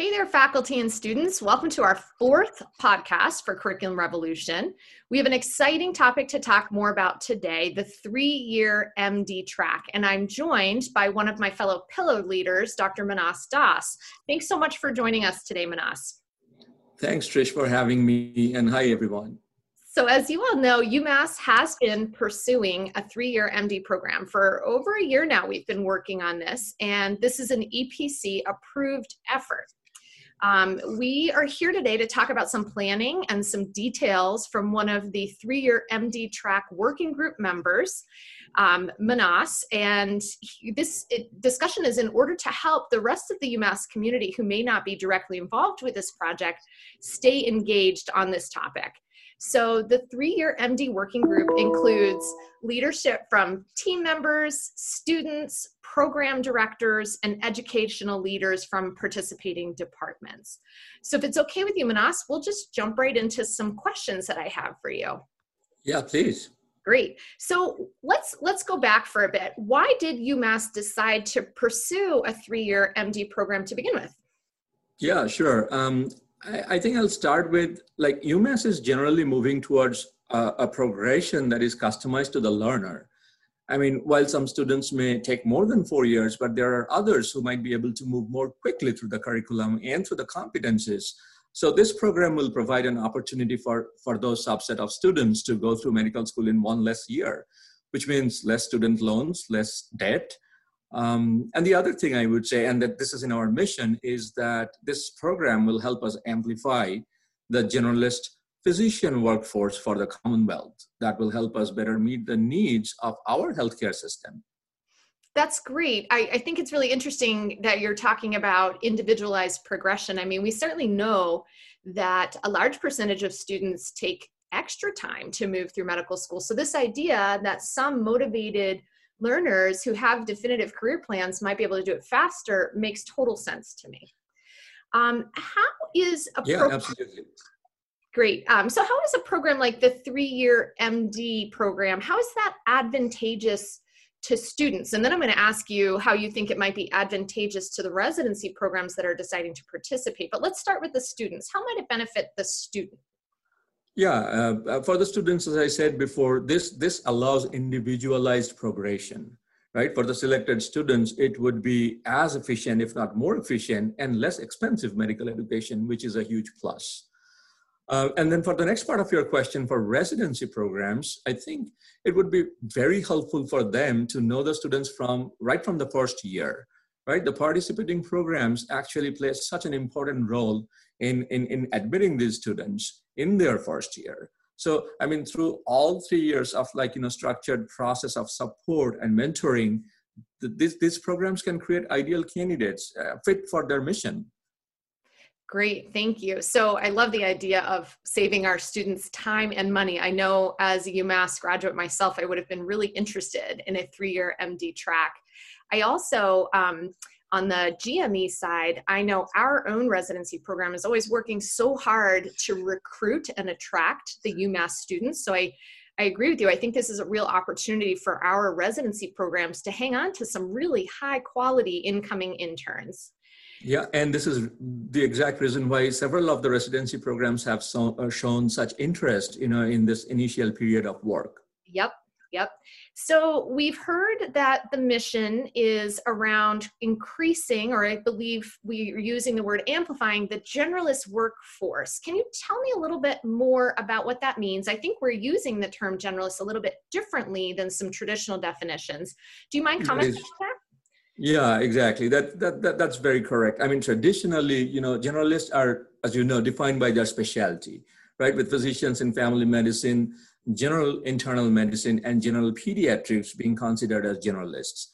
Hey there, faculty and students. Welcome to our fourth podcast for Curriculum Revolution. We have an exciting topic to talk more about today the three year MD track. And I'm joined by one of my fellow pillow leaders, Dr. Manas Das. Thanks so much for joining us today, Manas. Thanks, Trish, for having me. And hi, everyone. So, as you all know, UMass has been pursuing a three year MD program. For over a year now, we've been working on this, and this is an EPC approved effort. Um, we are here today to talk about some planning and some details from one of the three year MD track working group members, um, Manas. And this it, discussion is in order to help the rest of the UMass community who may not be directly involved with this project stay engaged on this topic. So the three-year MD working group includes leadership from team members, students, program directors, and educational leaders from participating departments. So if it's okay with you, Manas, we'll just jump right into some questions that I have for you. Yeah, please. Great. So let's let's go back for a bit. Why did UMass decide to pursue a three-year MD program to begin with? Yeah, sure. Um, I, I, think I'll start with like UMass is generally moving towards a, a progression that is customized to the learner. I mean, while some students may take more than four years, but there are others who might be able to move more quickly through the curriculum and through the competencies. So this program will provide an opportunity for, for those subset of students to go through medical school in one less year, which means less student loans, less debt, um, and the other thing I would say, and that this is in our mission, is that this program will help us amplify the generalist physician workforce for the Commonwealth. That will help us better meet the needs of our healthcare system. That's great. I, I think it's really interesting that you're talking about individualized progression. I mean, we certainly know that a large percentage of students take extra time to move through medical school. So, this idea that some motivated learners who have definitive career plans might be able to do it faster makes total sense to me. Um, how is a yeah, pro- absolutely. Great. Um, so, how is a program like the three-year MD program? How is that advantageous to students? And then I'm going to ask you how you think it might be advantageous to the residency programs that are deciding to participate. But let's start with the students. How might it benefit the student? Yeah, uh, uh, for the students, as I said before, this, this allows individualized progression, right? For the selected students, it would be as efficient, if not more efficient, and less expensive medical education, which is a huge plus. Uh, and then for the next part of your question for residency programs, I think it would be very helpful for them to know the students from right from the first year, right? The participating programs actually play such an important role in, in, in admitting these students in their first year. So, I mean, through all three years of like, you know, structured process of support and mentoring, these, these programs can create ideal candidates uh, fit for their mission. Great, thank you. So I love the idea of saving our students time and money. I know as a UMass graduate myself, I would have been really interested in a three-year MD track. I also um, on the GME side, I know our own residency program is always working so hard to recruit and attract the UMass students. So I, I agree with you. I think this is a real opportunity for our residency programs to hang on to some really high quality incoming interns. Yeah, and this is the exact reason why several of the residency programs have so, uh, shown such interest, you know, in this initial period of work. Yep, Yep. So we've heard that the mission is around increasing, or I believe we're using the word amplifying, the generalist workforce. Can you tell me a little bit more about what that means? I think we're using the term generalist a little bit differently than some traditional definitions. Do you mind commenting on that? Yeah, exactly. That, that that that's very correct. I mean, traditionally, you know, generalists are, as you know, defined by their specialty, right? With physicians in family medicine, general internal medicine and general pediatrics being considered as generalists.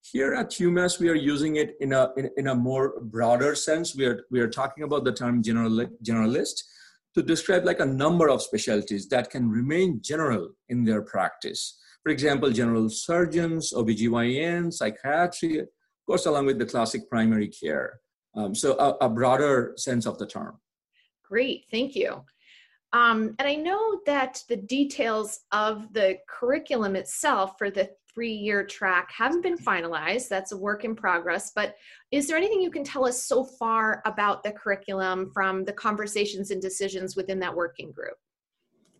Here at UMass, we are using it in a, in, in, a more broader sense. We are, we are talking about the term general, generalist to describe like a number of specialties that can remain general in their practice. For example, general surgeons, OBGYN, psychiatry, of course, along with the classic primary care. Um, so a, a broader sense of the term. Great, thank you. Um, and I know that the details of the curriculum itself for the three year track haven't been finalized. That's a work in progress. But is there anything you can tell us so far about the curriculum from the conversations and decisions within that working group?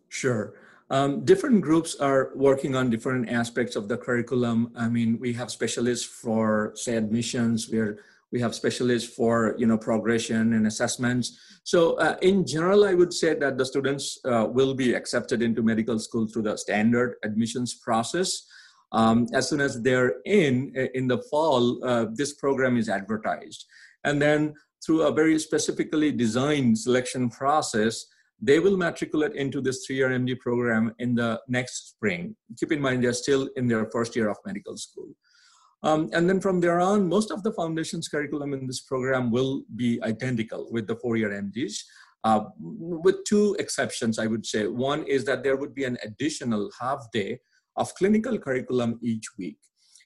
Sure. Um, different groups are working on different aspects of the curriculum. I mean, we have specialists for, say, admissions. We're we have specialists for you know progression and assessments so uh, in general i would say that the students uh, will be accepted into medical school through the standard admissions process um, as soon as they're in in the fall uh, this program is advertised and then through a very specifically designed selection process they will matriculate into this three-year MD program in the next spring. Keep in mind, they're still in their first year of medical school. Um, and then from there on, most of the foundation's curriculum in this program will be identical with the four-year MDs, uh, with two exceptions, I would say. One is that there would be an additional half day of clinical curriculum each week.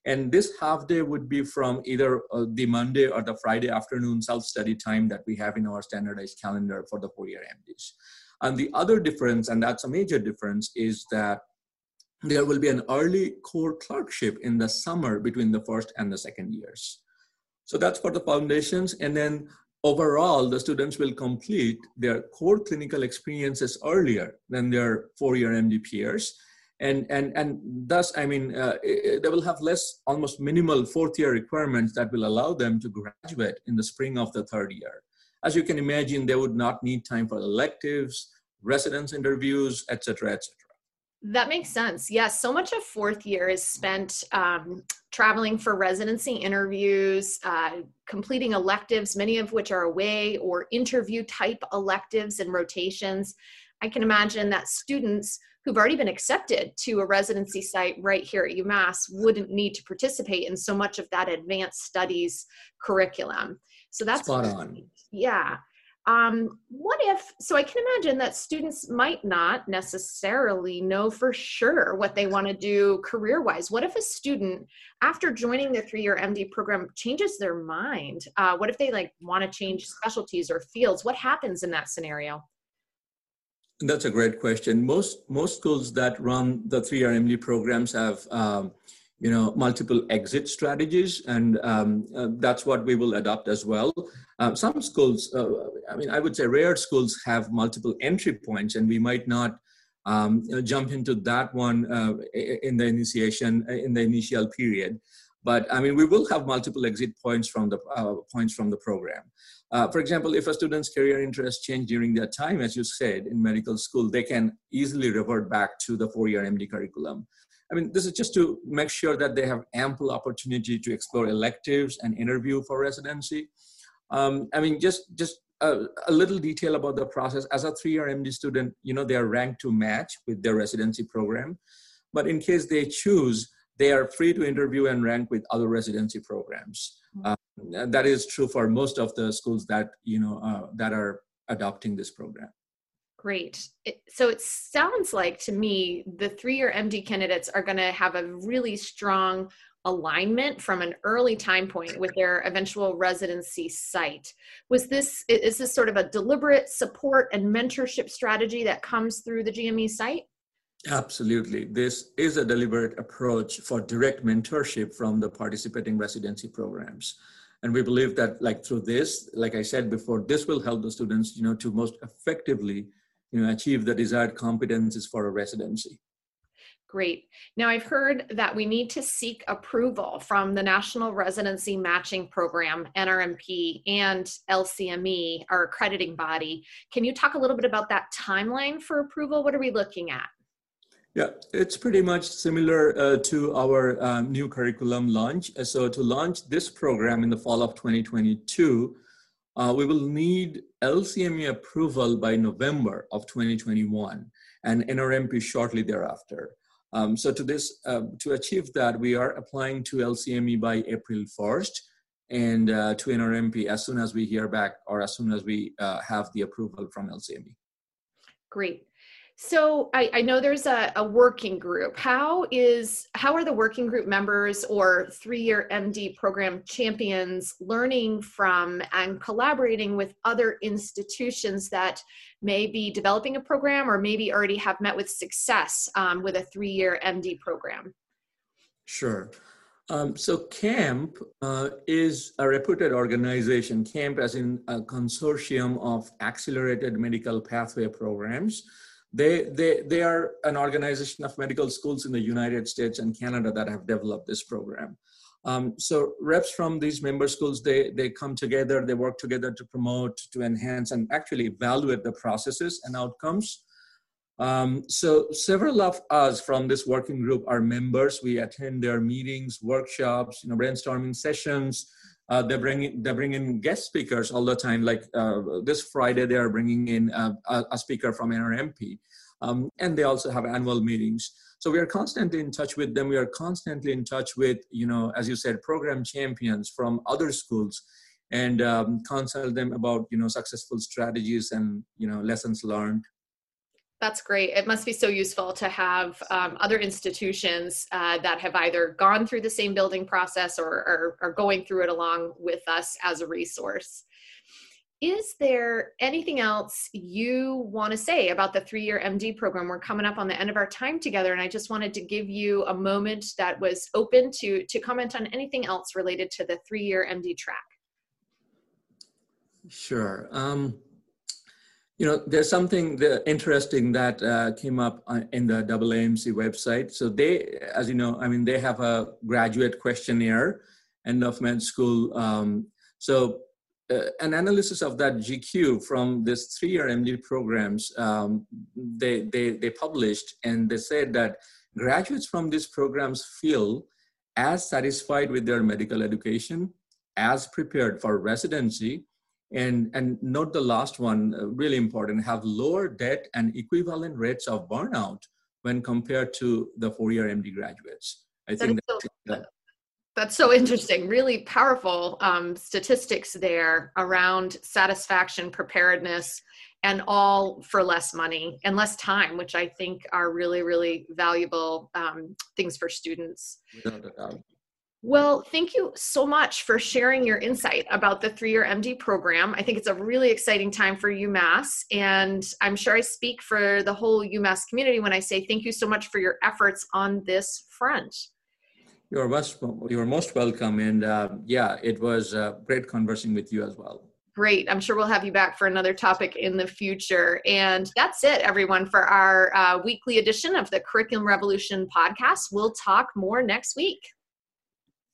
And this half day would be from either uh, the Monday or the Friday afternoon self-study time that we have in our standardized calendar for the four-year MDs. And the other difference, and that's a major difference, is that there will be an early core clerkship in the summer between the first and the second years. So that's for the foundations. And then overall, the students will complete their core clinical experiences earlier than their four-year MD peers. And, and, and thus, I mean, uh, they will have less, almost minimal fourth year requirements that will allow them to graduate in the spring of the third year. As you can imagine, they would not need time for electives, residence interviews, etc., etc. That makes sense. Yes, so much of fourth year is spent um, traveling for residency interviews, uh, completing electives, many of which are away, or interview type electives and rotations. I can imagine that students who've already been accepted to a residency site right here at UMass wouldn't need to participate in so much of that advanced studies curriculum. So that's spot on. Yeah. Um, what if, so I can imagine that students might not necessarily know for sure what they want to do career wise. What if a student, after joining the three year MD program, changes their mind? Uh, what if they like want to change specialties or fields? What happens in that scenario? That's a great question. Most most schools that run the three year MD programs have um, you know multiple exit strategies and um, uh, that's what we will adopt as well. Um, some schools uh, i mean i would say rare schools have multiple entry points and we might not um, jump into that one uh, in the initiation uh, in the initial period. But i mean we will have multiple exit points from the uh, points from the program. Uh, for example if a student's career interests change during their time as you said in medical school they can easily revert back to the four-year md curriculum I mean, this is just to make sure that they have ample opportunity to explore electives and interview for residency. Um, I mean, just just a, a, little detail about the process. As a three-year MD student, you know, they are ranked to match with their residency program. But in case they choose, they are free to interview and rank with other residency programs. Mm-hmm. Um, that is true for most of the schools that you know uh, that are adopting this program. Great. It, so it sounds like to me the three year MD candidates are going to have a really strong alignment from an early time point with their eventual residency site. Was this, is this sort of a deliberate support and mentorship strategy that comes through the GME site? Absolutely. This is a deliberate approach for direct mentorship from the participating residency programs. And we believe that like through this, like I said before, this will help the students, you know, to most effectively you know, achieve the desired competencies for a residency. Great. Now, I've heard that we need to seek approval from the National Residency Matching Program, NRMP, and LCME, our accrediting body. Can you talk a little bit about that timeline for approval? What are we looking at? Yeah, it's pretty much similar uh, to our um, new curriculum launch. So, to launch this program in the fall of 2022, uh, we will need LCME approval by November of 2021 and NRMP shortly thereafter. Um, so to this, uh, to achieve that, we are applying to LCME by April 1st and uh, to NRMP as soon as we hear back or as soon as we uh, have the approval from LCME. Great. So I, I, know there's a, a, working group. How is how are the working group members or three-year MD program champions learning from and collaborating with other institutions that may be developing a program or maybe already have met with success um, with a three-year MD program? Sure. Um, so CAMP uh, is a reputed organization, CAMP as in a consortium of accelerated medical pathway programs. They, they, they are an organization of medical schools in the United States and Canada that have developed this program. Um, so reps from these member schools, they, they come together, they work together to promote, to enhance, and actually evaluate the processes and outcomes. Um, so several of us from this working group are members. We attend their meetings, workshops, you know, brainstorming sessions. Uh, they bring in, they bring in guest speakers all the time. Like uh, this Friday, they are bringing in uh, a, a speaker from NRMP, um, and they also have annual meetings. So we are constantly in touch with them. We are constantly in touch with, you know, as you said, program champions from other schools, and um, consult them about, you know, successful strategies and you know lessons learned. That's great. It must be so useful to have um, other institutions uh, that have either gone through the same building process or are going through it along with us as a resource. Is there anything else you want to say about the three year MD program? We're coming up on the end of our time together, and I just wanted to give you a moment that was open to, to comment on anything else related to the three year MD track. Sure. Um, you know, there's something interesting that uh, came up uh, in the AAMC website. So they, as you know, I mean, they have a graduate questionnaire, end of med school. Um, so uh, an analysis of that GQ from this three-year MD programs, um, they, they, they published, and they said that graduates from these programs feel as satisfied with their medical education, as prepared for residency, and, and note the last one, uh, really important, have lower debt and equivalent rates of burnout when compared to the four-year MD graduates. I that think that's, so, that's so interesting. Really powerful um, statistics there around satisfaction, preparedness, and all for less money and less time, which I think are really, really valuable um, things for students. Without a doubt. Well, thank you so much for sharing your insight about the three year MD program. I think it's a really exciting time for UMass, and I'm sure I speak for the whole UMass community when I say thank you so much for your efforts on this front. You're most, you're most welcome, and uh, yeah, it was uh, great conversing with you as well. Great. I'm sure we'll have you back for another topic in the future. And that's it, everyone, for our uh, weekly edition of the Curriculum Revolution podcast. We'll talk more next week.